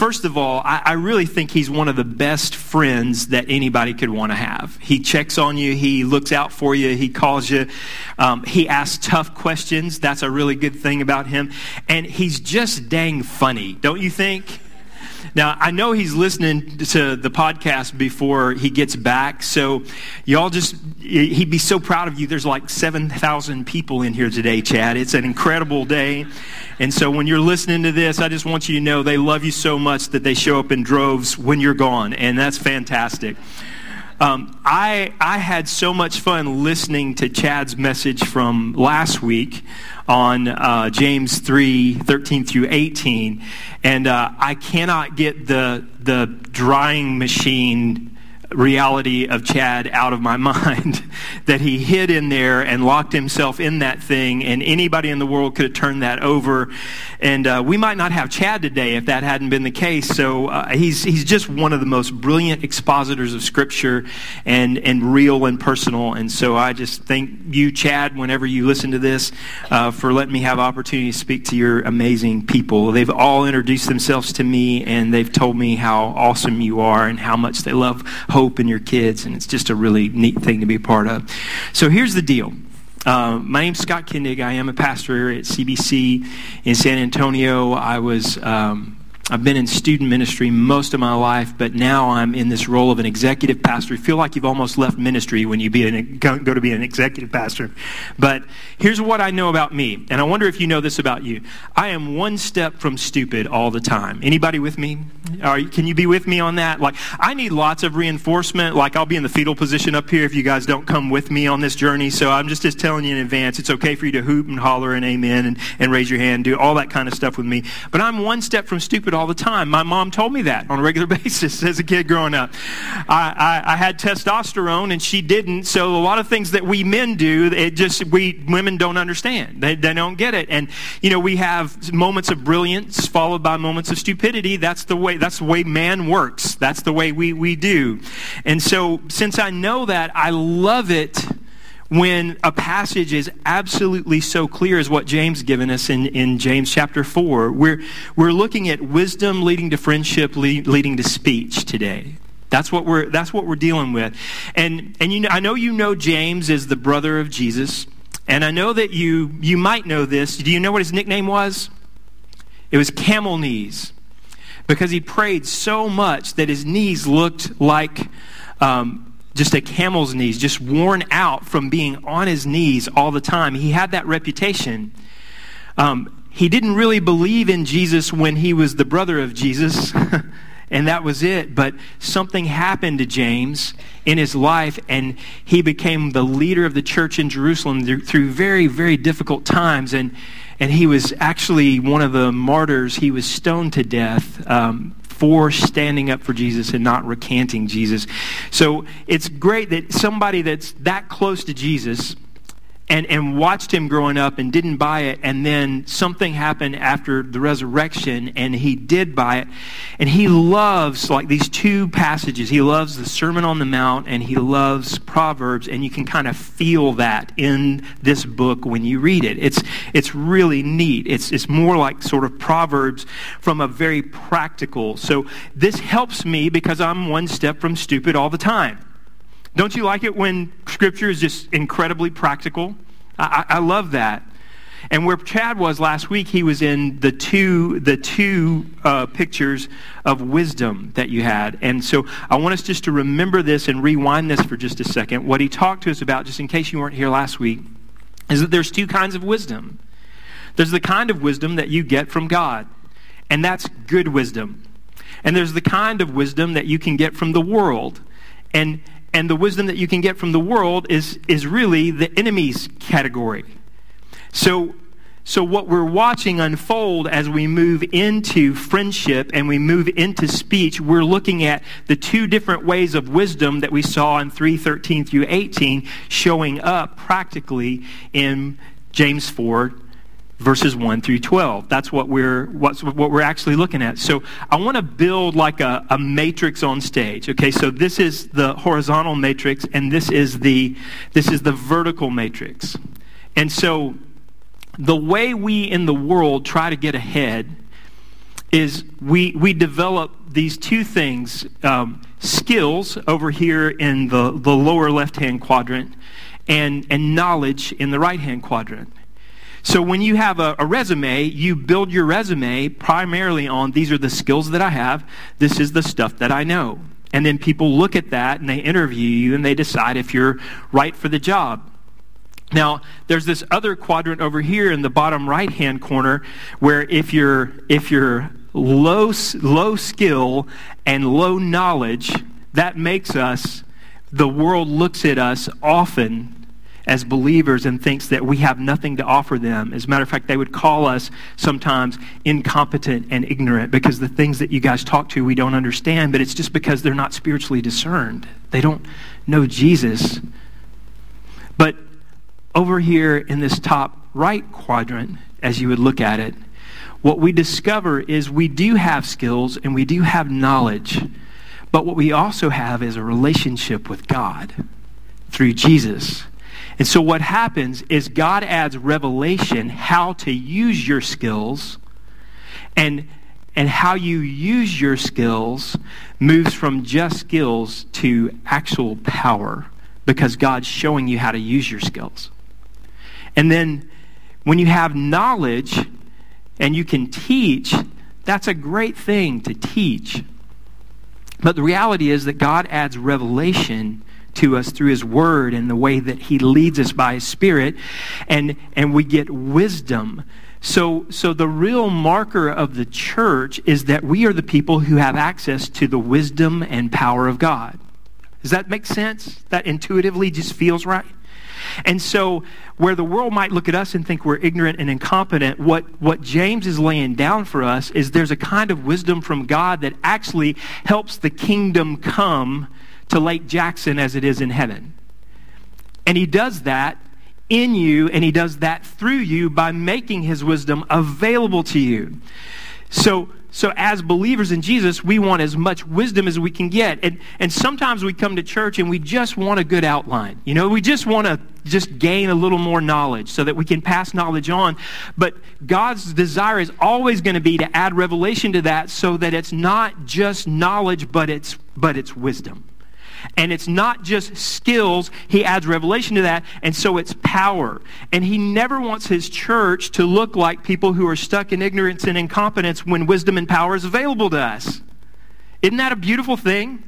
first of all, I, I, really think he's one of the best friends that anybody could want to have. He checks on you, he looks out for you, he calls you, um, he asks tough questions. That's a really good thing about him. And he's just dang funny, don't you think? Now, I know he's listening to the podcast before he gets back, so y'all just, he'd be so proud of you. There's like 7,000 people in here today, Chad. It's an incredible day. And so when you're listening to this, I just want you to know they love you so much that they show up in droves when you're gone, and that's fantastic. Um, I, I had so much fun listening to Chad's message from last week on uh, James 3 13 through 18. And uh, I cannot get the, the drying machine reality of Chad out of my mind. that he hid in there and locked himself in that thing, and anybody in the world could have turned that over. And uh, we might not have Chad today if that hadn't been the case. So uh, he's, he's just one of the most brilliant expositors of Scripture and, and real and personal. And so I just thank you, Chad, whenever you listen to this, uh, for letting me have opportunity to speak to your amazing people. They've all introduced themselves to me, and they've told me how awesome you are and how much they love hope in your kids, and it's just a really neat thing to be a part of. So here's the deal. Uh, my name's Scott Kindig. I am a pastor at CBC in San Antonio. I was um, I've been in student ministry most of my life, but now I'm in this role of an executive pastor. You feel like you've almost left ministry when you be an, go to be an executive pastor. But here's what I know about me, and I wonder if you know this about you. I am one step from stupid all the time. Anybody with me? Are, can you be with me on that? Like, I need lots of reinforcement. Like, I'll be in the fetal position up here if you guys don't come with me on this journey. So I'm just, just telling you in advance, it's okay for you to hoop and holler and amen and, and raise your hand, do all that kind of stuff with me. But I'm one step from stupid all the time. My mom told me that on a regular basis as a kid growing up. I, I, I, had testosterone and she didn't, so a lot of things that we men do, it just, we women don't understand. They, they don't get it. And, you know, we have moments of brilliance followed by moments of stupidity. That's the way, that's the way man works. That's the way we, we do. And so since I know that, I love it when a passage is absolutely so clear as what James given us in, in James chapter 4. We're, we're looking at wisdom leading to friendship, lead, leading to speech today. That's what we're, that's what we're dealing with. And, and you know, I know you know James is the brother of Jesus. And I know that you, you might know this. Do you know what his nickname was? It was camel knees. Because he prayed so much that his knees looked like um, just a camel's knees, just worn out from being on his knees all the time. He had that reputation. Um, he didn't really believe in Jesus when he was the brother of Jesus, and that was it. But something happened to James in his life, and he became the leader of the church in Jerusalem through very, very difficult times. And, and he was actually one of the martyrs. He was stoned to death. Um, for standing up for Jesus and not recanting Jesus. So it's great that somebody that's that close to Jesus and, and watched him growing up and didn't buy it. And then something happened after the resurrection and he did buy it. And he loves like these two passages. He loves the Sermon on the Mount and he loves Proverbs. And you can kind of feel that in this book when you read it. It's, it's really neat. It's, it's more like sort of Proverbs from a very practical. So this helps me because I'm one step from stupid all the time. Don't you like it when Scripture is just incredibly practical? I, I, love that. And where Chad was last week, he was in the two, the two uh, pictures of wisdom that you had. And so I want us just to remember this and rewind this for just a second. What he talked to us about, just in case you weren't here last week, is that there's two kinds of wisdom. There's the kind of wisdom that you get from God, and that's good wisdom. And there's the kind of wisdom that you can get from the world. And, and the wisdom that you can get from the world is, is really the enemy's category. So, so what we're watching unfold as we move into friendship and we move into speech, we're looking at the two different ways of wisdom that we saw in 3:13 through 18 showing up practically in James 4 verses 1 through 12. That's what we're, what's, what we're actually looking at. So I want to build like a, a matrix on stage. Okay, so this is the horizontal matrix, and this is the, this is the vertical matrix. And so the way we in the world try to get ahead is we, we develop these two things um, skills over here in the, the lower left hand quadrant and, and knowledge in the right hand quadrant. So when you have a, a, resume, you build your resume primarily on these are the skills that I have, this is the stuff that I know. And then people look at that and they interview you and they decide if you're right for the job. Now, there's this other quadrant over here in the bottom right hand corner where if you're, if you're low, low skill and low knowledge, that makes us, the world looks at us often as believers and thinks that we have nothing to offer them. As a matter of fact, they would call us sometimes incompetent and ignorant because the things that you guys talk to we don't understand, but it's just because they're not spiritually discerned. They don't know Jesus. But over here in this top right quadrant, as you would look at it, what we discover is we do have skills and we do have knowledge, but what we also have is a relationship with God through Jesus. And so what happens is God adds revelation how to use your skills and and how you use your skills moves from just skills to actual power because God's showing you how to use your skills. And then when you have knowledge, and you can teach, that's a great thing to teach. But the reality is that God adds revelation to us through his word and the way that he leads us by his spirit and and we get wisdom. So so the real marker of the church is that we are the people who have access to the wisdom and power of God. Does that make sense? That intuitively just feels right? And so, where the world might look at us and think we're ignorant and incompetent, what, what James is laying down for us is there's a kind of wisdom from God that actually helps the kingdom come to Lake Jackson as it is in heaven. And he does that in you, and he does that through you by making his wisdom available to you. So, so as believers in Jesus, we want as much wisdom as we can get. And, and sometimes we come to church and we just want a good outline. You know, we just want to just gain a little more knowledge so that we can pass knowledge on. But God's desire is always going to be to add revelation to that so that it's not just knowledge, but it's, but it's wisdom. And it's not just skills, he adds revelation to that, and so it's power. And he never wants his church to look like people who are stuck in ignorance and incompetence when wisdom and power is available to us. Isn't that a beautiful thing?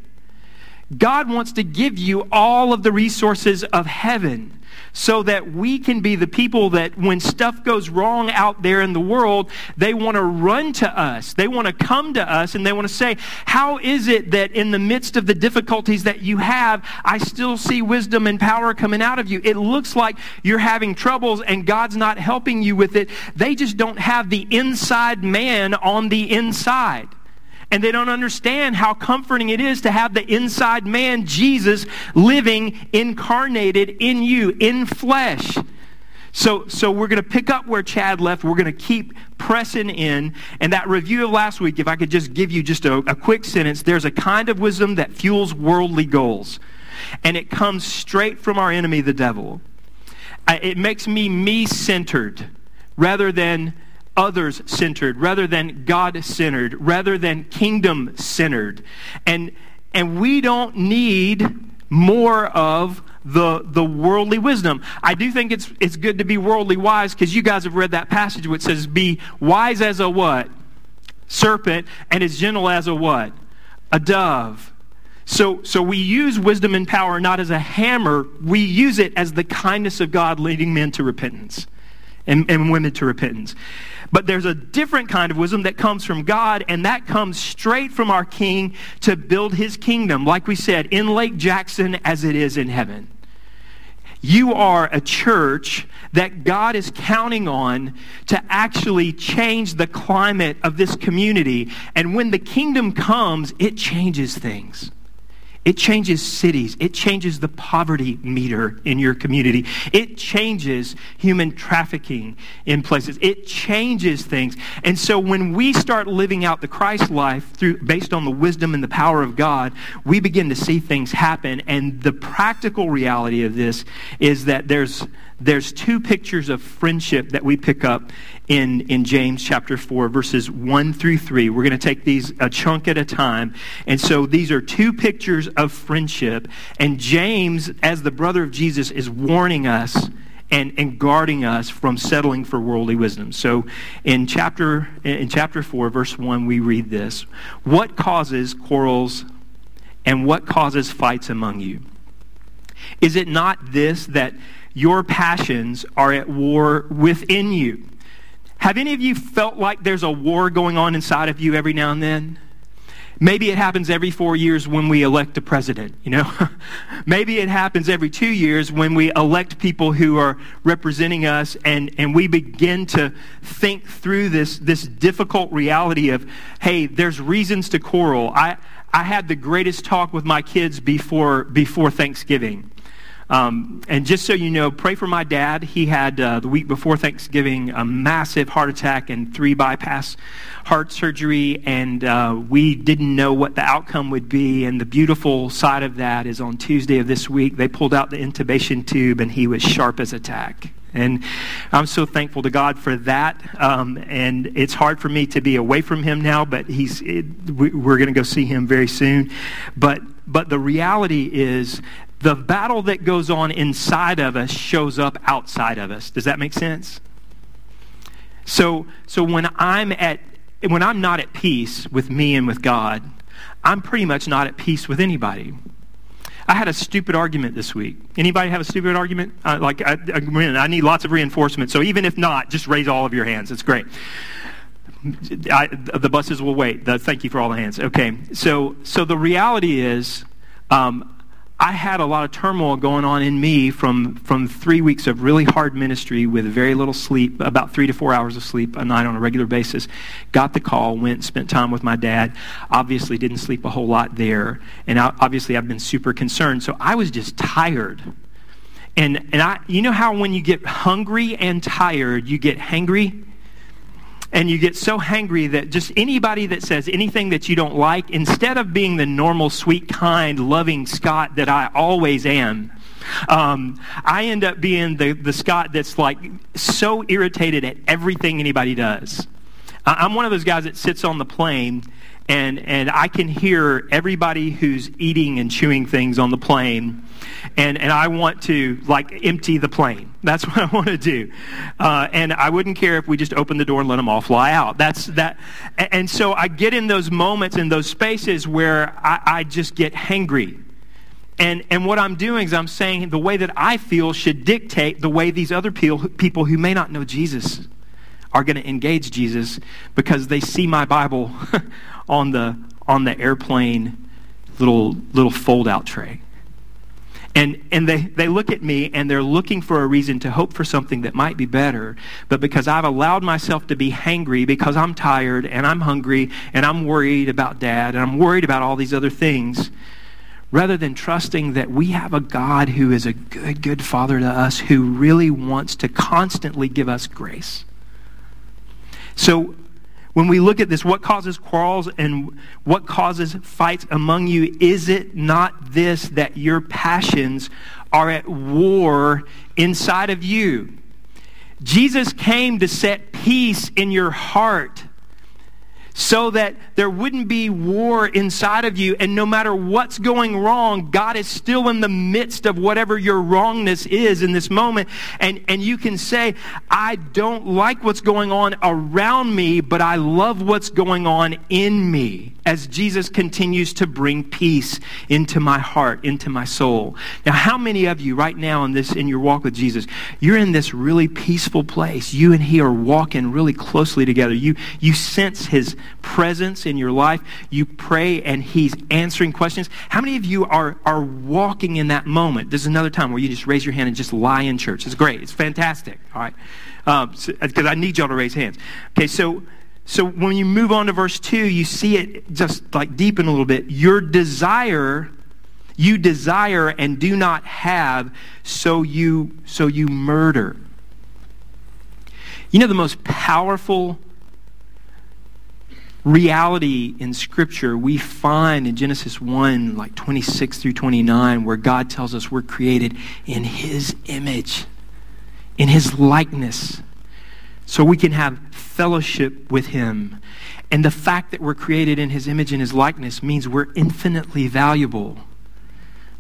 God wants to give you all of the resources of heaven so that we can be the people that when stuff goes wrong out there in the world, they want to run to us. They want to come to us and they want to say, How is it that in the midst of the difficulties that you have, I still see wisdom and power coming out of you? It looks like you're having troubles and God's not helping you with it. They just don't have the inside man on the inside and they don't understand how comforting it is to have the inside man, Jesus, living incarnated in you, in flesh. So, so we're going to pick up where Chad left. We're going to keep pressing in. And that review of last week, if I could just give you just a, a quick sentence, there's a kind of wisdom that fuels worldly goals. And it comes straight from our enemy, the devil. It makes me me-centered rather than others centered rather than God centered, rather than kingdom centered. And, and we don't need more of the, the worldly wisdom. I do think it's, it's good to be worldly wise because you guys have read that passage which says, Be wise as a what? Serpent, and as gentle as a what? A dove. So, so we use wisdom and power not as a hammer, we use it as the kindness of God leading men to repentance and, and women to repentance. But there's a different kind of wisdom that comes from God, and that comes straight from our King to build his kingdom, like we said, in Lake Jackson as it is in heaven. You are a church that God is counting on to actually change the climate of this community. And when the kingdom comes, it changes things. It changes cities. It changes the poverty meter in your community. It changes human trafficking in places. It changes things. And so when we start living out the Christ life through, based on the wisdom and the power of God, we begin to see things happen. And the practical reality of this is that there's, there's two pictures of friendship that we pick up in, in James chapter 4, verses 1 through 3. We're going to take these a chunk at a time. And so these are two pictures of friendship. And James, as the brother of Jesus, is warning us and, and guarding us from settling for worldly wisdom. So in chapter, in chapter 4, verse 1, we read this What causes quarrels and what causes fights among you? Is it not this that your passions are at war within you? Have any of you felt like there's a war going on inside of you every now and then? Maybe it happens every four years when we elect a president, you know? Maybe it happens every two years when we elect people who are representing us and, and we begin to think through this, this difficult reality of, hey, there's reasons to quarrel. I, I had the greatest talk with my kids before, before Thanksgiving. Um, and just so you know, pray for my dad. He had, uh, the week before Thanksgiving, a massive heart attack and three bypass heart surgery. And uh, we didn't know what the outcome would be. And the beautiful side of that is on Tuesday of this week, they pulled out the intubation tube and he was sharp as a tack. And I'm so thankful to God for that. Um, and it's hard for me to be away from him now, but he's, it, we're going to go see him very soon. But, but the reality is the battle that goes on inside of us shows up outside of us. Does that make sense? So, so when I'm at, when I'm not at peace with me and with God, I'm pretty much not at peace with anybody. I had a stupid argument this week. Anybody have a stupid argument? Uh, like, I, I, need lots of reinforcement. So even if not, just raise all of your hands. It's great. I, the buses will wait. The, thank you for all the hands. Okay. So, so the reality is, um, I had a lot of turmoil going on in me from, from three weeks of really hard ministry with very little sleep, about three to four hours of sleep a night on a regular basis. Got the call, went, spent time with my dad. Obviously, didn't sleep a whole lot there. And obviously, I've been super concerned. So I was just tired. And, and I, you know how when you get hungry and tired, you get hangry? And you get so hangry that just anybody that says anything that you don't like, instead of being the normal, sweet, kind, loving Scott that I always am, um, I end up being the, the Scott that's like so irritated at everything anybody does. I'm one of those guys that sits on the plane and, and I can hear everybody who's eating and chewing things on the plane and, and I want to like empty the plane. That's what I want to do. Uh, and I wouldn't care if we just opened the door and let them all fly out. That's that. And so I get in those moments in those spaces where I, I just get hangry. And, and what I'm doing is I'm saying the way that I feel should dictate the way these other people, people who may not know Jesus are going to engage Jesus because they see my Bible on the, on the airplane little, little fold out tray. And, and they, they look at me and they're looking for a reason to hope for something that might be better. But because I've allowed myself to be hangry because I'm tired and I'm hungry and I'm worried about dad and I'm worried about all these other things, rather than trusting that we have a God who is a good, good father to us who really wants to constantly give us grace. So when we look at this, what causes quarrels and what causes fights among you? Is it not this that your passions are at war inside of you? Jesus came to set peace in your heart so that there wouldn't be war inside of you. And no matter what's going wrong, God is still in the midst of whatever your wrongness is in this moment. And, and you can say, I don't like what's going on around me, but I love what's going on in me as Jesus continues to bring peace into my heart, into my soul. Now, how many of you right now in this, in your walk with Jesus, you're in this really peaceful place. You and he are walking really closely together. You, you sense his presence in your life. You pray and he's answering questions. How many of you are, are walking in that moment? This is another time where you just raise your hand and just lie in church. It's great. It's fantastic. All right. Because um, so, I need y'all to raise hands. Okay, so so when you move on to verse 2, you see it just like deepen a little bit. Your desire, you desire and do not have, so you so you murder. You know the most powerful reality in Scripture we find in Genesis 1, like 26 through 29, where God tells us we're created in His image. in his likeness so we can have fellowship with him. And the fact that we're created in his image and his likeness means we're infinitely valuable.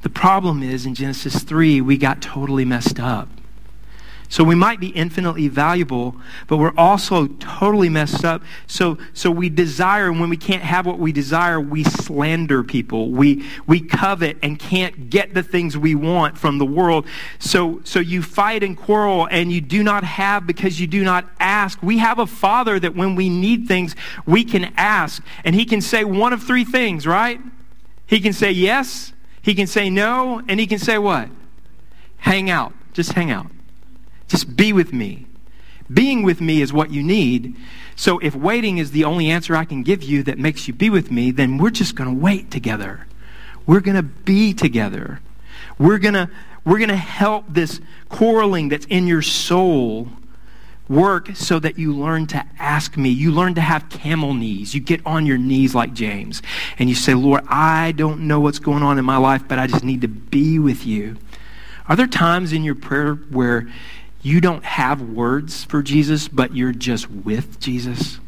The problem is in Genesis 3, we got totally messed up. So we might be infinitely valuable, but we're also totally messed up. So, so we desire, and when we can't have what we desire, we slander people. We, we covet and can't get the things we want from the world. So, so you fight and quarrel, and you do not have because you do not ask. We have a Father that when we need things, we can ask. And He can say one of three things, right? He can say yes, He can say no, and He can say what? Hang out. Just hang out. Just be with me. Being with me is what you need. So if waiting is the only answer I can give you that makes you be with me, then we're just going to wait together. We're going to be together. We're going to we're going to help this quarreling that's in your soul work so that you learn to ask me. You learn to have camel knees. You get on your knees like James and you say, Lord, I don't know what's going on in my life, but I just need to be with you. Are there times in your prayer where you don't have words for Jesus, but you're just with Jesus?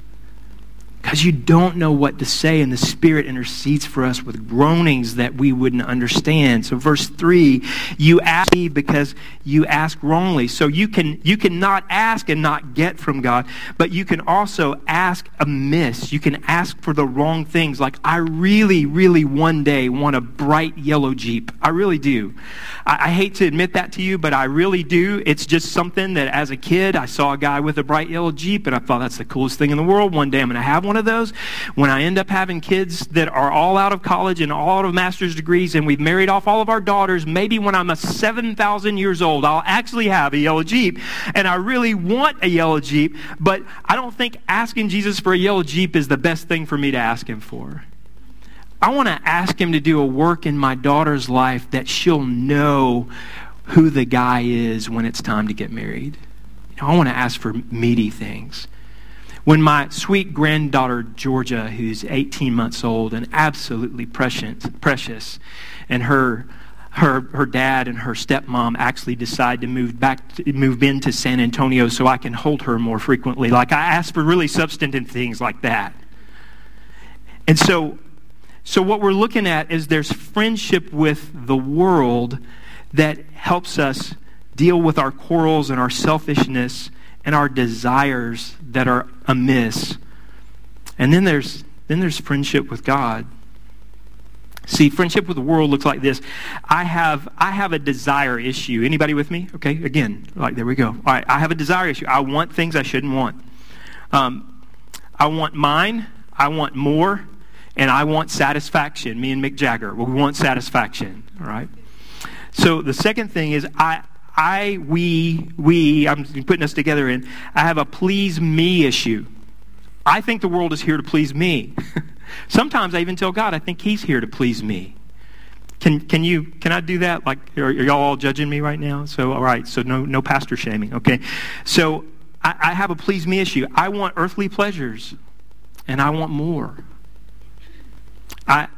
Because you don't know what to say, and the Spirit intercedes for us with groanings that we wouldn't understand. So, verse 3, you ask me because you ask wrongly. So, you can, you can not ask and not get from God, but you can also ask amiss. You can ask for the wrong things. Like, I really, really one day want a bright yellow Jeep. I really do. I, I hate to admit that to you, but I really do. It's just something that as a kid, I saw a guy with a bright yellow Jeep, and I thought that's the coolest thing in the world. One day I'm going to have one one of those, when I end up having kids that are all out of college and all out of master's degrees and we've married off all of our daughters, maybe when I'm a 7,000 years old, I'll actually have a yellow Jeep. And I really want a yellow Jeep, but I don't think asking Jesus for a yellow Jeep is the best thing for me to ask him for. I want to ask him to do a work in my daughter's life that she'll know who the guy is when it's time to get married. You know, I want to ask for meaty things. When my sweet granddaughter Georgia, who's 18 months old and absolutely precious, precious and her her her dad and her stepmom actually decide to move back to, move into San Antonio so I can hold her more frequently. Like I ask for really substantive things like that. And so so what we're looking at is there's friendship with the world that helps us deal with our quarrels and our selfishness and our desires that are amiss. And then there's then there's friendship with God. See, friendship with the world looks like this. I have I have a desire issue. Anybody with me? Okay, again, like there we go. All right, I have a desire issue. I want things I shouldn't want. Um, I want mine. I want more, and I want satisfaction. Me and Mick Jagger, we want satisfaction. All right. So the second thing is I I, we, we, I'm putting us together in, I have a please me issue. I think the world is here to please me. Sometimes I even tell God, I think He's here to please me. Can, can you, can I do that? Like, are, are y'all all judging me right now? So, all right, so no, no pastor shaming, okay? So, I, I have a please me issue. I want earthly pleasures, and I want more. I,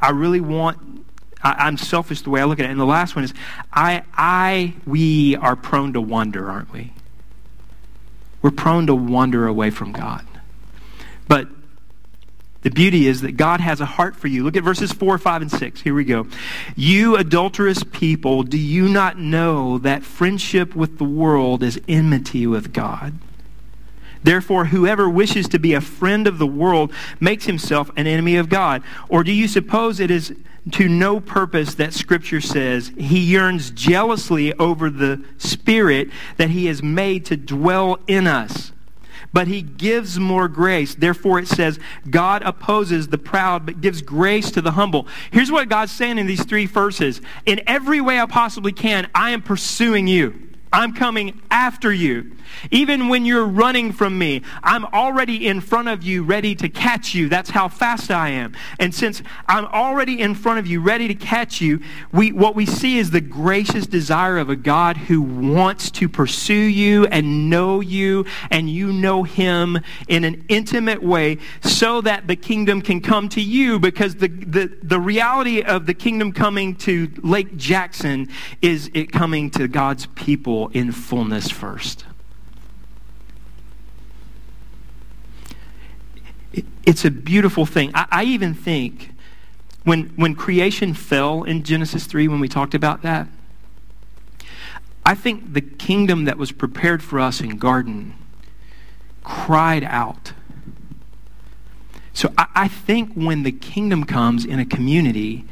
I really want I, am selfish the way I look at it. And the last one is I, I, we are prone to wander, aren't we? We're prone to wander away from God. But the beauty is that God has a heart for you. Look at verses 4, 5, and 6. Here we go. You adulterous people, do you not know that friendship with the world is enmity with God? Therefore, whoever wishes to be a friend of the world makes himself an enemy of God. Or do you suppose it is to no purpose that Scripture says he yearns jealously over the Spirit that he has made to dwell in us. But he gives more grace. Therefore, it says, God opposes the proud, but gives grace to the humble. Here's what God's saying in these three verses In every way I possibly can, I am pursuing you. I'm coming after you. Even when you're running from me, I'm already in front of you, ready to catch you. That's how fast I am. And since I'm already in front of you, ready to catch you, we, what we see is the gracious desire of a God who wants to pursue you and know you, and you know him in an intimate way so that the kingdom can come to you because the, the, the reality of the kingdom coming to Lake Jackson is it coming to God's people in fullness first. It's a beautiful thing. I, I even think when, when creation fell in Genesis 3, when we talked about that, I think the kingdom that was prepared for us in garden cried out. So I, I think when the kingdom comes in a community,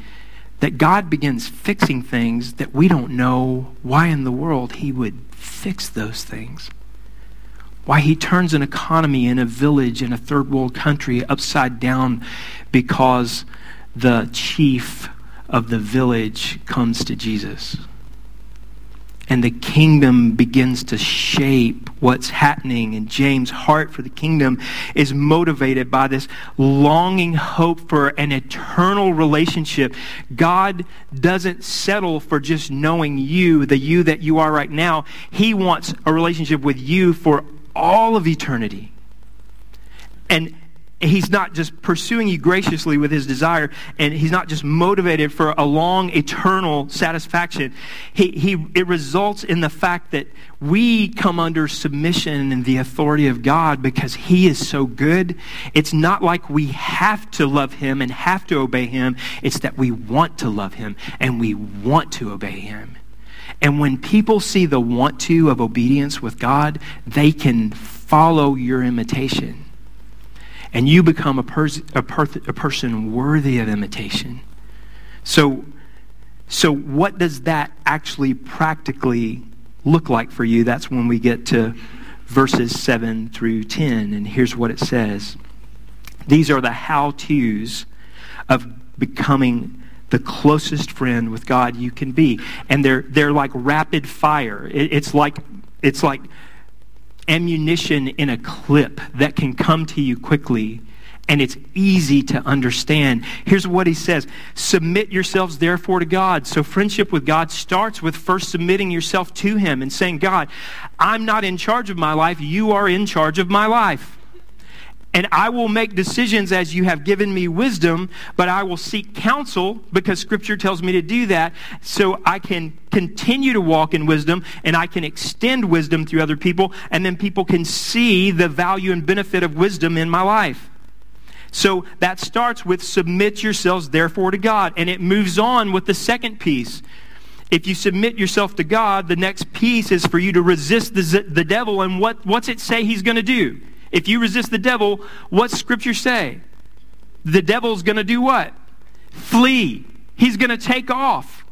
that God begins fixing things that we don't know why in the world He would fix those things why he turns an economy in a village in a third world country upside down because the chief of the village comes to Jesus. And the kingdom begins to shape what's happening. And James' heart for the kingdom is motivated by this longing hope for an eternal relationship. God doesn't settle for just knowing you, the you that you are right now. He wants a relationship with you for all of eternity. And he's not just pursuing you graciously with his desire, and he's not just motivated for a long eternal satisfaction. He, he, it results in the fact that we come under submission and the authority of God because he is so good. It's not like we have to love him and have to obey him. It's that we want to love him and we want to obey him. And when people see the want to of obedience with God, they can follow your imitation. And you become a, pers- a, per- a person worthy of imitation. So, so, what does that actually practically look like for you? That's when we get to verses 7 through 10. And here's what it says These are the how to's of becoming the closest friend with God you can be. And they're, they're like rapid fire. It, it's like, it's like ammunition in a clip that can come to you quickly and it's easy to understand. Here's what he says Submit yourselves, therefore, to God. So, friendship with God starts with first submitting yourself to Him and saying, God, I'm not in charge of my life. You are in charge of my life. And I will make decisions as you have given me wisdom, but I will seek counsel because Scripture tells me to do that so I can continue to walk in wisdom and I can extend wisdom through other people, and then people can see the value and benefit of wisdom in my life. So that starts with submit yourselves therefore to God, and it moves on with the second piece. If you submit yourself to God, the next piece is for you to resist the, the devil, and what, what's it say he's going to do? If you resist the devil, what's Scripture say? The devil's going to do what? Flee. He's going to take off.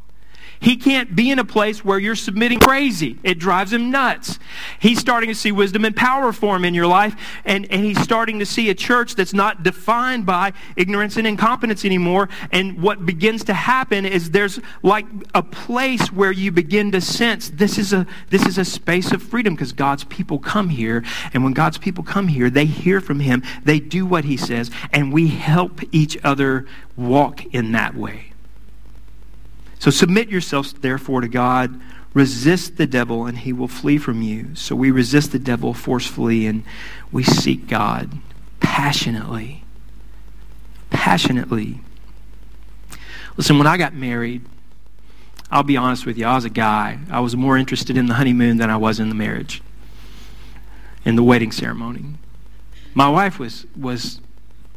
He can't be in a place where you're submitting crazy. It drives him nuts. He's starting to see wisdom and power form in your life, and, and he's starting to see a church that's not defined by ignorance and incompetence anymore. And what begins to happen is there's like a place where you begin to sense this is a this is a space of freedom because God's people come here, and when God's people come here, they hear from him, they do what he says, and we help each other walk in that way. So submit yourselves, therefore, to God. Resist the devil, and he will flee from you. So we resist the devil forcefully, and we seek God passionately. Passionately. Listen, when I got married, I'll be honest with you, I was a guy. I was more interested in the honeymoon than I was in the marriage, in the wedding ceremony. My wife was, was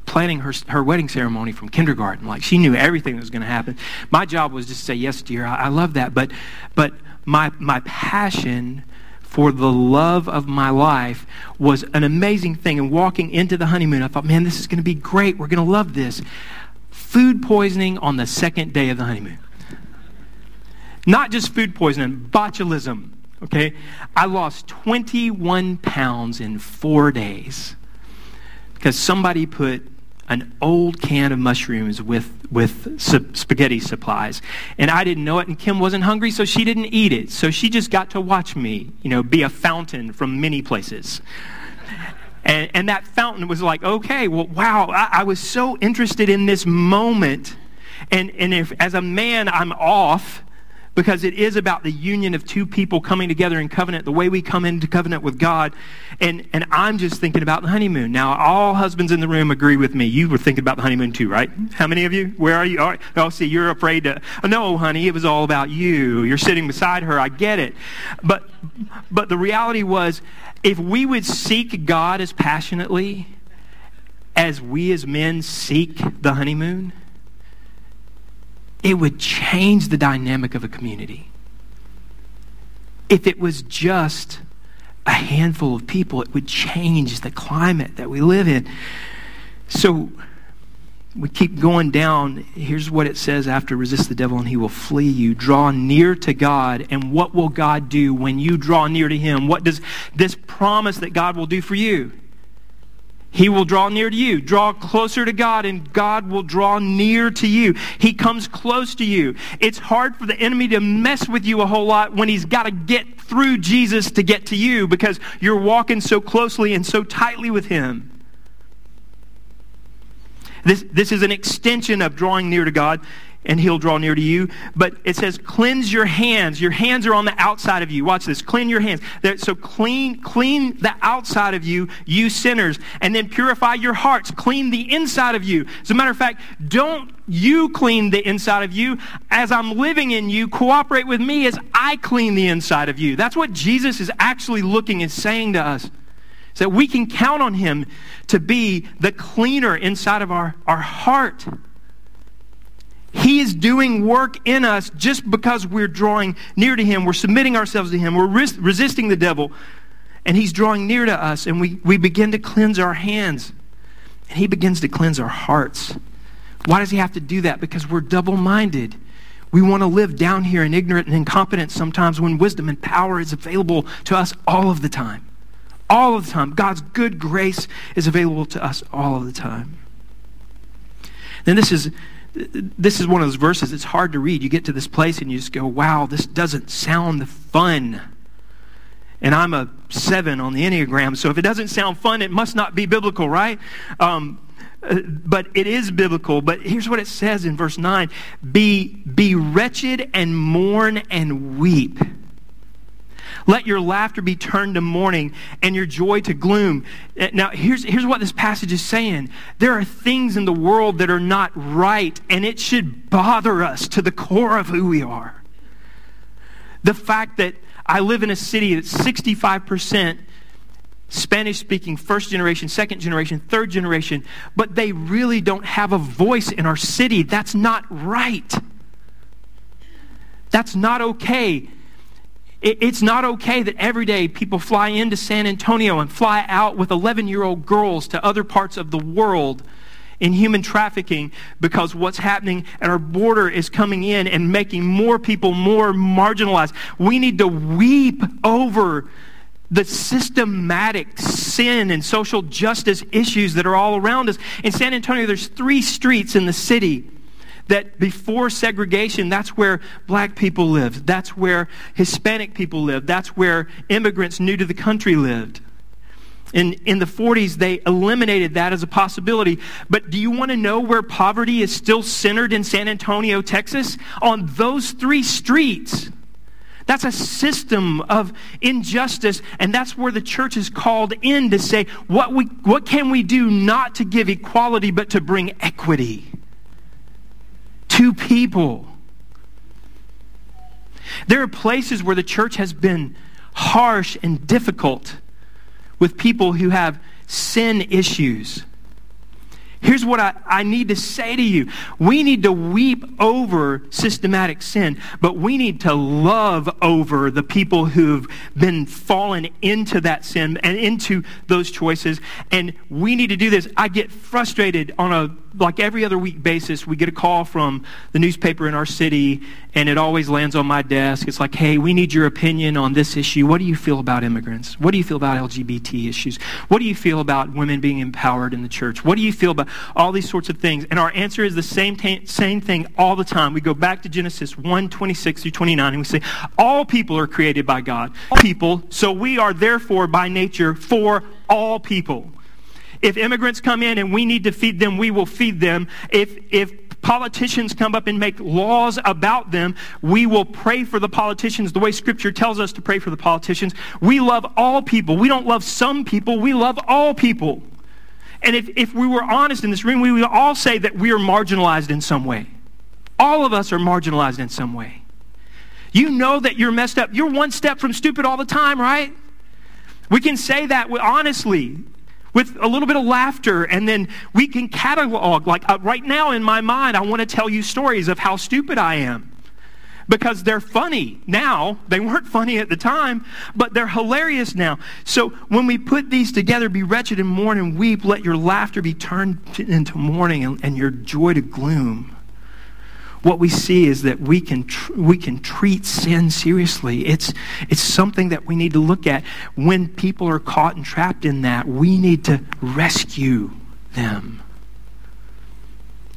planning her, her wedding ceremony from kindergarten. Like she knew everything that was going to happen. My job was just to say, yes, dear, I, I love that. But, but my, my passion for the love of my life was an amazing thing. And walking into the honeymoon, I thought, man, this is going to be great. We're going to love this. Food poisoning on the second day of the honeymoon. Not just food poisoning, botulism. Okay? I lost 21 pounds in four days because somebody put an old can of mushrooms with, with spaghetti supplies. And I didn't know it, and Kim wasn't hungry, so she didn't eat it. So she just got to watch me, you know, be a fountain from many places. And, and that fountain was like, okay, well, wow, I, I was so interested in this moment. And, and if, as a man, I'm off because it is about the union of two people coming together in covenant, the way we come into covenant with God. And, and I'm just thinking about the honeymoon. Now, all husbands in the room agree with me. You were thinking about the honeymoon too, right? How many of you? Where are you? All right. Oh, see, you're afraid to. No, honey, it was all about you. You're sitting beside her. I get it. But, but the reality was, if we would seek God as passionately as we as men seek the honeymoon, it would change the dynamic of a community. If it was just a handful of people, it would change the climate that we live in. So we keep going down. Here's what it says after resist the devil and he will flee you. Draw near to God. And what will God do when you draw near to him? What does this promise that God will do for you? He will draw near to you. Draw closer to God, and God will draw near to you. He comes close to you. It's hard for the enemy to mess with you a whole lot when he's got to get through Jesus to get to you because you're walking so closely and so tightly with him. This, this is an extension of drawing near to God and he'll draw near to you. But it says, cleanse your hands. Your hands are on the outside of you. Watch this. Clean your hands. So clean, clean the outside of you, you sinners. And then purify your hearts. Clean the inside of you. As a matter of fact, don't you clean the inside of you. As I'm living in you, cooperate with me as I clean the inside of you. That's what Jesus is actually looking and saying to us. So that we can count on him to be the cleaner inside of our, our heart. He is doing work in us just because we're drawing near to Him. We're submitting ourselves to Him. We're res- resisting the devil. And He's drawing near to us. And we, we begin to cleanse our hands. And He begins to cleanse our hearts. Why does He have to do that? Because we're double minded. We want to live down here in ignorant and incompetence sometimes when wisdom and power is available to us all of the time. All of the time. God's good grace is available to us all of the time. And this is this is one of those verses it's hard to read. You get to this place and you just go, wow, this doesn't sound fun. And I'm a seven on the Enneagram, so if it doesn't sound fun, it must not be biblical, right? Um, uh, but it is biblical. But here's what it says in verse 9 Be, be wretched and mourn and weep. Let your laughter be turned to mourning and your joy to gloom. Uh, now, here's, here's what this passage is saying there are things in the world that are not right, and it should bother us to the core of who we are. The fact that I live in a city that's 65% Spanish speaking, first generation, second generation, third generation, but they really don't have a voice in our city. That's not right. That's not okay. It's not okay that every day people fly into San Antonio and fly out with 11 year old girls to other parts of the world in human trafficking because what's happening at our border is coming in and making more people more marginalized. We need to weep over the systematic sin and social justice issues that are all around us. In San Antonio, there's three streets in the city that before segregation, that's where black people lived. That's where Hispanic people lived. That's where immigrants new to the country lived. In, in the 40s, they eliminated that as a possibility. But do you want to know where poverty is still centered in San Antonio, Texas? On those three streets. That's a system of injustice, and that's where the church is called in to say, what, we, what can we do not to give equality, but to bring equity? To people. There are places where the church has been harsh and difficult with people who have sin issues. Here's what I, I need to say to you. We need to weep over systematic sin, but we need to love over the people who've been fallen into that sin and into those choices. And we need to do this. I get frustrated on a like every other week basis, we get a call from the newspaper in our city, and it always lands on my desk. It's like, hey, we need your opinion on this issue. What do you feel about immigrants? What do you feel about LGBT issues? What do you feel about women being empowered in the church? What do you feel about all these sorts of things? And our answer is the same, t- same thing all the time. We go back to Genesis 1 26 through 29, and we say, all people are created by God. All people, so we are therefore by nature for all people. If immigrants come in and we need to feed them, we will feed them. If, if politicians come up and make laws about them, we will pray for the politicians the way Scripture tells us to pray for the politicians. We love all people. We don't love some people, we love all people. And if, if we were honest in this room, we would all say that we are marginalized in some way. All of us are marginalized in some way. You know that you're messed up. You're one step from stupid all the time, right? We can say that honestly with a little bit of laughter, and then we can catalog. Like uh, right now in my mind, I want to tell you stories of how stupid I am because they're funny now. They weren't funny at the time, but they're hilarious now. So when we put these together, be wretched and mourn and weep, let your laughter be turned into mourning and, and your joy to gloom what we see is that we can, tr- we can treat sin seriously. It's, it's something that we need to look at. When people are caught and trapped in that, we need to rescue them.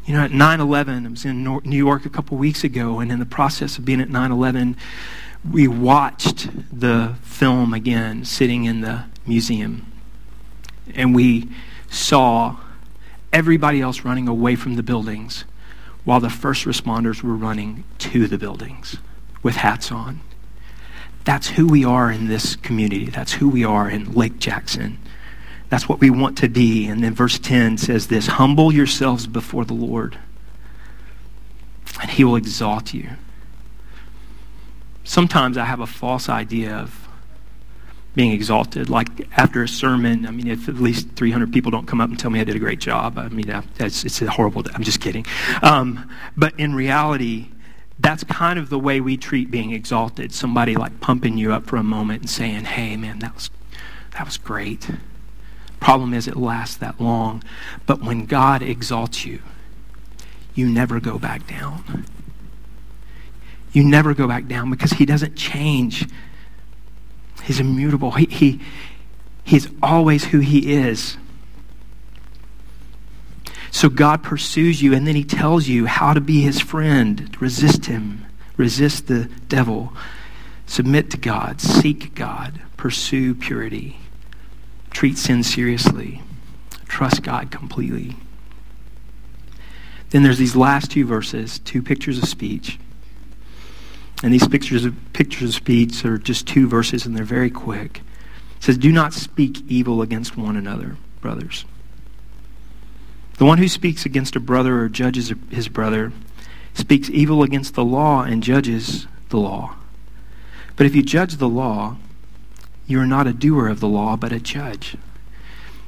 You know, at 9 11, I was in New York a couple weeks ago, and in the process of being at 9 11, we watched the film again sitting in the museum. And we saw everybody else running away from the buildings while the first responders were running to the buildings with hats on. That's who we are in this community. That's who we are in Lake Jackson. That's what we want to be. And then verse 10 says this Humble yourselves before the Lord, and he will exalt you. Sometimes I have a false idea of being exalted. Like after a sermon, I mean, if at least 300 people don't come up and tell me I did a great job, I mean, that's, it's a horrible, I'm just kidding. Um, but in reality, that's kind of the way we treat being exalted. Somebody like pumping you up for a moment and saying, hey, man, that was, that was great. Problem is, it lasts that long. But when God exalts you, you never go back down. You never go back down because he doesn't change He's immutable. He, he, he's always who he is. So God pursues you, and then he tells you how to be his friend. Resist him, resist the devil, submit to God, seek God, pursue purity, treat sin seriously, trust God completely. Then there's these last two verses, two pictures of speech. And these pictures of, pictures of speech are just two verses, and they're very quick. It says, Do not speak evil against one another, brothers. The one who speaks against a brother or judges his brother speaks evil against the law and judges the law. But if you judge the law, you are not a doer of the law, but a judge.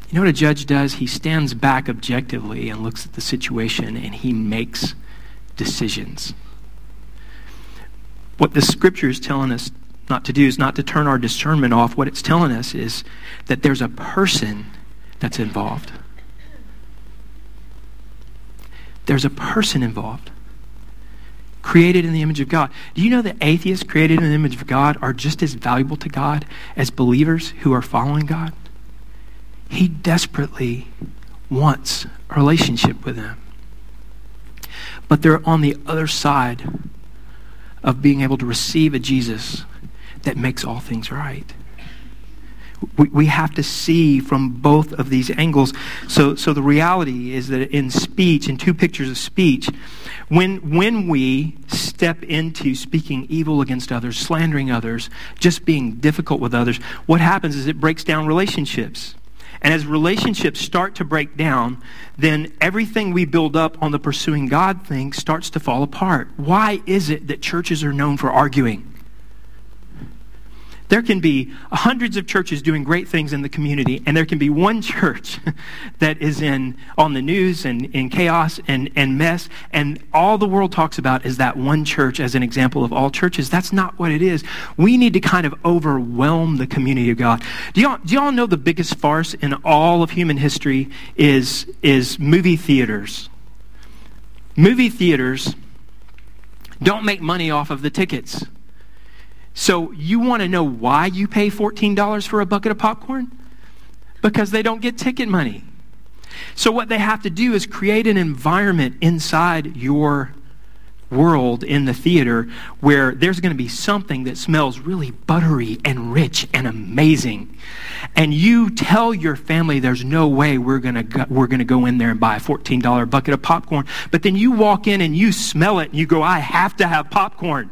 You know what a judge does? He stands back objectively and looks at the situation and he makes decisions. What the scripture is telling us not to do is not to turn our discernment off. What it's telling us is that there's a person that's involved. There's a person involved. Created in the image of God. Do you know that atheists created in the image of God are just as valuable to God as believers who are following God? He desperately wants a relationship with them. But they're on the other side of being able to receive a Jesus that makes all things right. We, we have to see from both of these angles. So, so the reality is that in speech, in two pictures of speech, when, when we step into speaking evil against others, slandering others, just being difficult with others, what happens is it breaks down relationships. And as relationships start to break down, then everything we build up on the pursuing God thing starts to fall apart. Why is it that churches are known for arguing? There can be hundreds of churches doing great things in the community, and there can be one church that is in on the news and in chaos and, and mess, and all the world talks about is that one church as an example of all churches. That's not what it is. We need to kind of overwhelm the community of God. Do y'all, do y'all know the biggest farce in all of human history is, is movie theaters? movie theaters don't make money off of the tickets. So you want to know why you pay $14 for a bucket of popcorn? Because they don't get ticket money. So what they have to do is create an environment inside your world in the theater where there's going to be something that smells really buttery and rich and amazing. And you tell your family there's no way we're going to go, we're going to go in there and buy a $14 bucket of popcorn. But then you walk in and you smell it and you go, I have to have popcorn.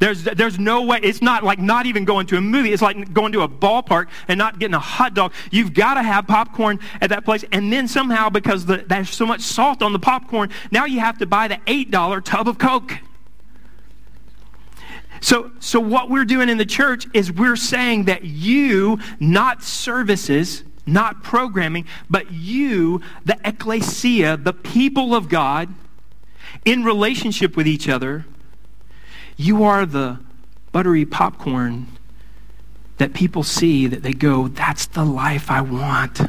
There's, there's no way. It's not like not even going to a movie. It's like going to a ballpark and not getting a hot dog. You've got to have popcorn at that place. And then somehow, because the, there's so much salt on the popcorn, now you have to buy the $8 tub of Coke. So, so what we're doing in the church is we're saying that you, not services, not programming, but you, the ecclesia, the people of God, in relationship with each other, you are the buttery popcorn that people see that they go, that's the life I want.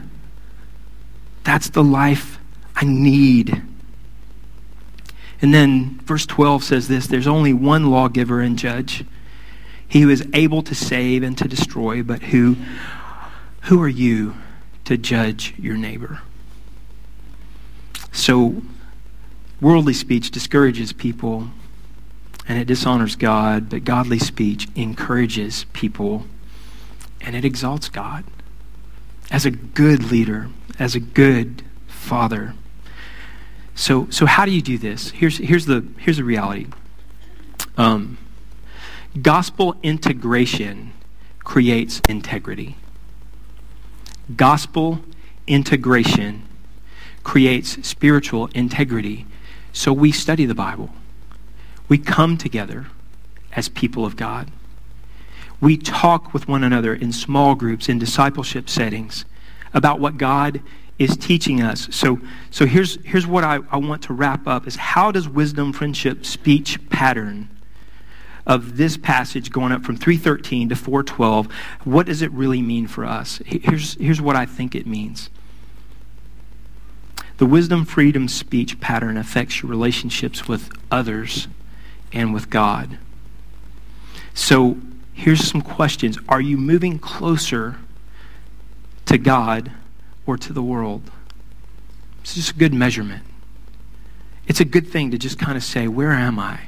That's the life I need. And then verse 12 says this there's only one lawgiver and judge, he who is able to save and to destroy, but who, who are you to judge your neighbor? So, worldly speech discourages people and it dishonors God, but godly speech encourages people and it exalts God. As a good leader, as a good father. So, so how do you do this? Here's, here's, the, here's the reality um, gospel integration creates integrity. Gospel integration creates spiritual integrity. So we study the Bible. We come together as people of God. We talk with one another in small groups, in discipleship settings, about what God is teaching us. So, so here's, here's what I, I want to wrap up is how does wisdom, friendship, speech pattern of this passage going up from 313 to 412, what does it really mean for us? Here's, here's what I think it means. The wisdom, freedom, speech pattern affects your relationships with others and with God. So here's some questions Are you moving closer to God or to the world? It's just a good measurement. It's a good thing to just kind of say, Where am I?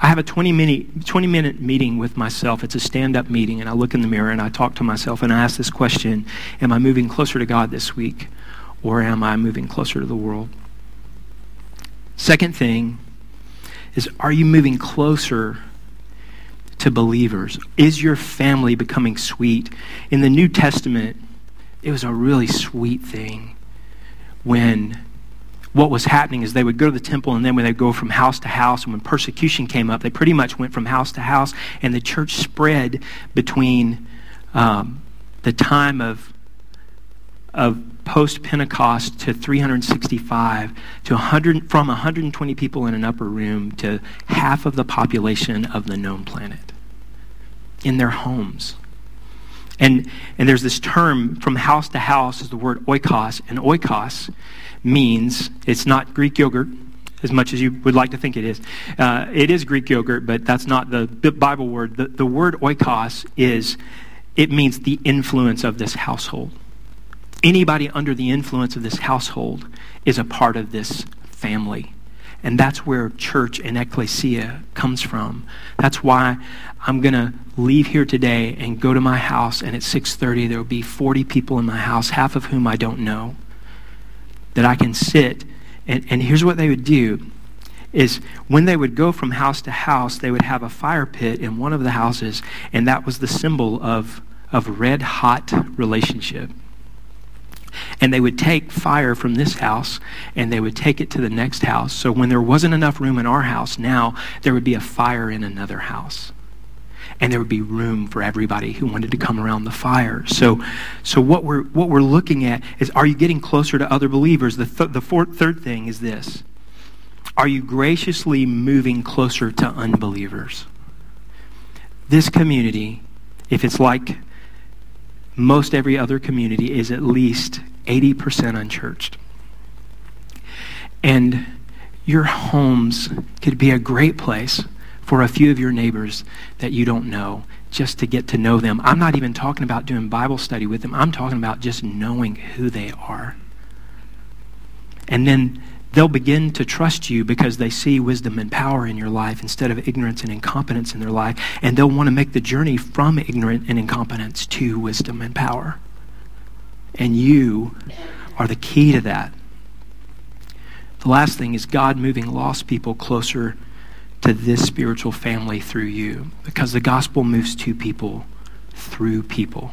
I have a 20 minute, 20 minute meeting with myself. It's a stand up meeting, and I look in the mirror and I talk to myself and I ask this question Am I moving closer to God this week, or am I moving closer to the world? Second thing is are you moving closer to believers? Is your family becoming sweet? In the New Testament, it was a really sweet thing when what was happening is they would go to the temple and then when they go from house to house and when persecution came up they pretty much went from house to house and the church spread between um, the time of of post Pentecost to 365 to 100 from 120 people in an upper room to half of the population of the known planet in their homes. And, and there's this term from house to house is the word oikos, and oikos means it's not Greek yogurt as much as you would like to think it is. Uh, it is Greek yogurt, but that's not the Bible word. The, the word oikos is, it means the influence of this household anybody under the influence of this household is a part of this family. And that's where church and ecclesia comes from. That's why I'm going to leave here today and go to my house and at 6:30 there will be 40 people in my house, half of whom I don't know, that I can sit and, and here's what they would do is when they would go from house to house, they would have a fire pit in one of the houses, and that was the symbol of, of red hot relationship. And they would take fire from this house and they would take it to the next house. So when there wasn't enough room in our house, now there would be a fire in another house. And there would be room for everybody who wanted to come around the fire. So, so what, we're, what we're looking at is are you getting closer to other believers? The, th- the third thing is this Are you graciously moving closer to unbelievers? This community, if it's like most every other community is at least 80% unchurched. And your homes could be a great place for a few of your neighbors that you don't know just to get to know them. I'm not even talking about doing Bible study with them. I'm talking about just knowing who they are. And then they'll begin to trust you because they see wisdom and power in your life instead of ignorance and incompetence in their life. And they'll want to make the journey from ignorance and incompetence to wisdom and power. And you are the key to that. The last thing is God moving lost people closer to this spiritual family through you because the gospel moves to people through people.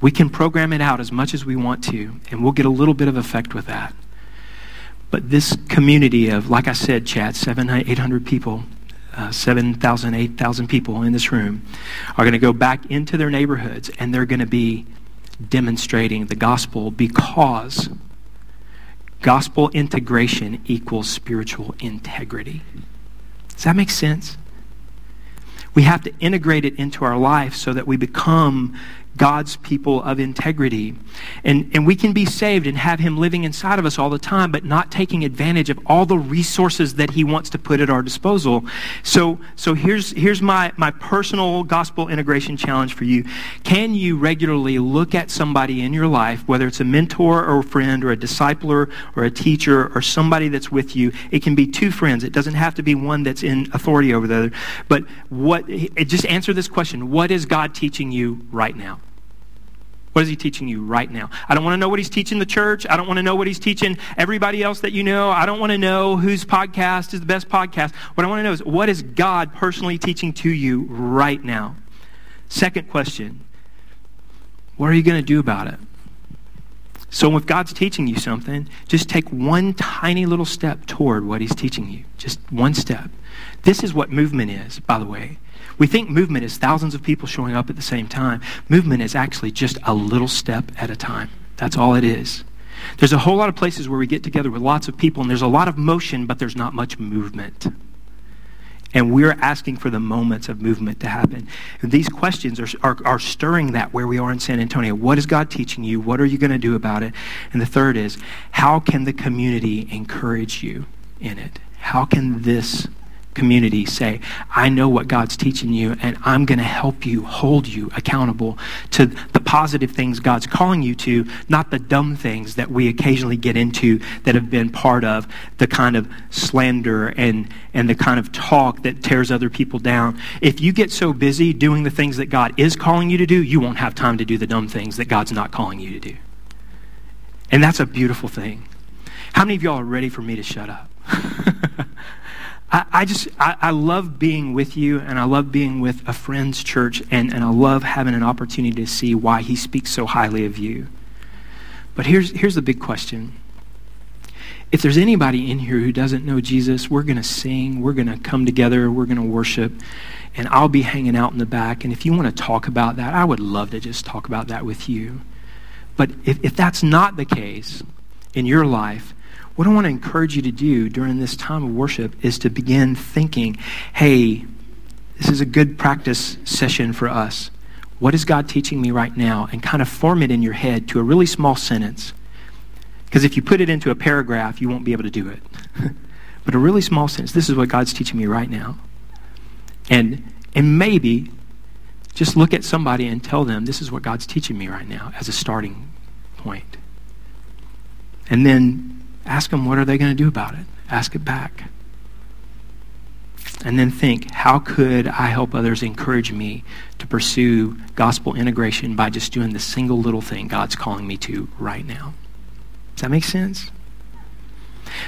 We can program it out as much as we want to, and we'll get a little bit of effect with that. But this community of, like I said, Chad, 700, 800 people, uh, 7,000, 8,000 people in this room are going to go back into their neighborhoods and they're going to be demonstrating the gospel because gospel integration equals spiritual integrity. Does that make sense? We have to integrate it into our life so that we become God's people of integrity. And, and we can be saved and have Him living inside of us all the time, but not taking advantage of all the resources that He wants to put at our disposal. So, so here's, here's my, my personal gospel integration challenge for you. Can you regularly look at somebody in your life, whether it's a mentor or a friend or a discipler or a teacher or somebody that's with you? It can be two friends. It doesn't have to be one that's in authority over the other. But what, just answer this question. What is God teaching you right now? What is he teaching you right now? I don't want to know what he's teaching the church. I don't want to know what he's teaching everybody else that you know. I don't want to know whose podcast is the best podcast. What I want to know is what is God personally teaching to you right now? Second question What are you going to do about it? So, if God's teaching you something, just take one tiny little step toward what He's teaching you. Just one step. This is what movement is, by the way. We think movement is thousands of people showing up at the same time. Movement is actually just a little step at a time. That's all it is. There's a whole lot of places where we get together with lots of people, and there's a lot of motion, but there's not much movement. And we're asking for the moments of movement to happen. And these questions are, are, are, stirring that where we are in San Antonio. What is God teaching you? What are you going to do about it? And the third is, how can the community encourage you in it? How can this community say, I know what God's teaching you, and I'm going to help you, hold you accountable to the positive things God's calling you to, not the dumb things that we occasionally get into that have been part of the kind of slander and, and the kind of talk that tears other people down. If you get so busy doing the things that God is calling you to do, you won't have time to do the dumb things that God's not calling you to do. And that's a beautiful thing. How many of y'all are ready for me to shut up? I, I just, I, I, love being with you and I love being with a friend's church and, and I love having an opportunity to see why he speaks so highly of you. But here's, here's the big question. If there's anybody in here who doesn't know Jesus, we're going to sing, we're going to come together, we're going to worship, and I'll be hanging out in the back. And if you want to talk about that, I would love to just talk about that with you. But if, if that's not the case in your life, what I want to encourage you to do during this time of worship is to begin thinking, hey, this is a good practice session for us. What is God teaching me right now? And kind of form it in your head to a really small sentence. Because if you put it into a paragraph, you won't be able to do it. but a really small sentence. This is what God's teaching me right now. And, and maybe just look at somebody and tell them, this is what God's teaching me right now as a starting point. And then Ask them, what are they going to do about it? Ask it back. And then think, how could I help others encourage me to pursue gospel integration by just doing the single little thing God's calling me to right now? Does that make sense?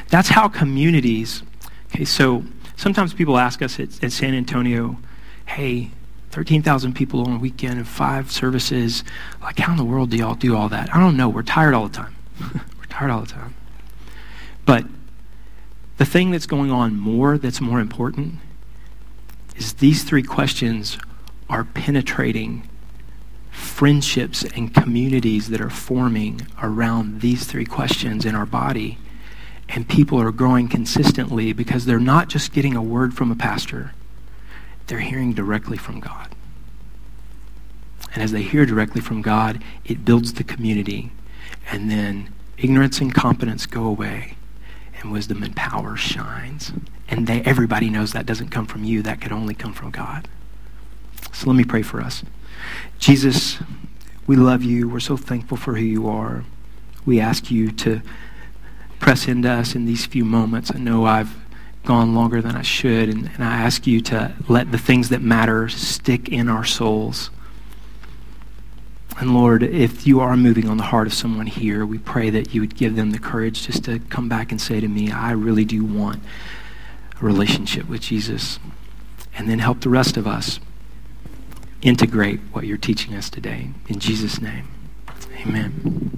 That's how communities, okay, so sometimes people ask us at, at San Antonio, hey, 13,000 people on a weekend and five services. Like, how in the world do y'all do all that? I don't know. We're tired all the time. We're tired all the time. But the thing that's going on more, that's more important, is these three questions are penetrating friendships and communities that are forming around these three questions in our body. And people are growing consistently because they're not just getting a word from a pastor, they're hearing directly from God. And as they hear directly from God, it builds the community. And then ignorance and competence go away and wisdom and power shines. And they, everybody knows that doesn't come from you, that could only come from God. So let me pray for us. Jesus, we love you. We're so thankful for who you are. We ask you to press into us in these few moments. I know I've gone longer than I should, and, and I ask you to let the things that matter stick in our souls. And Lord, if you are moving on the heart of someone here, we pray that you would give them the courage just to come back and say to me, I really do want a relationship with Jesus. And then help the rest of us integrate what you're teaching us today. In Jesus' name, amen.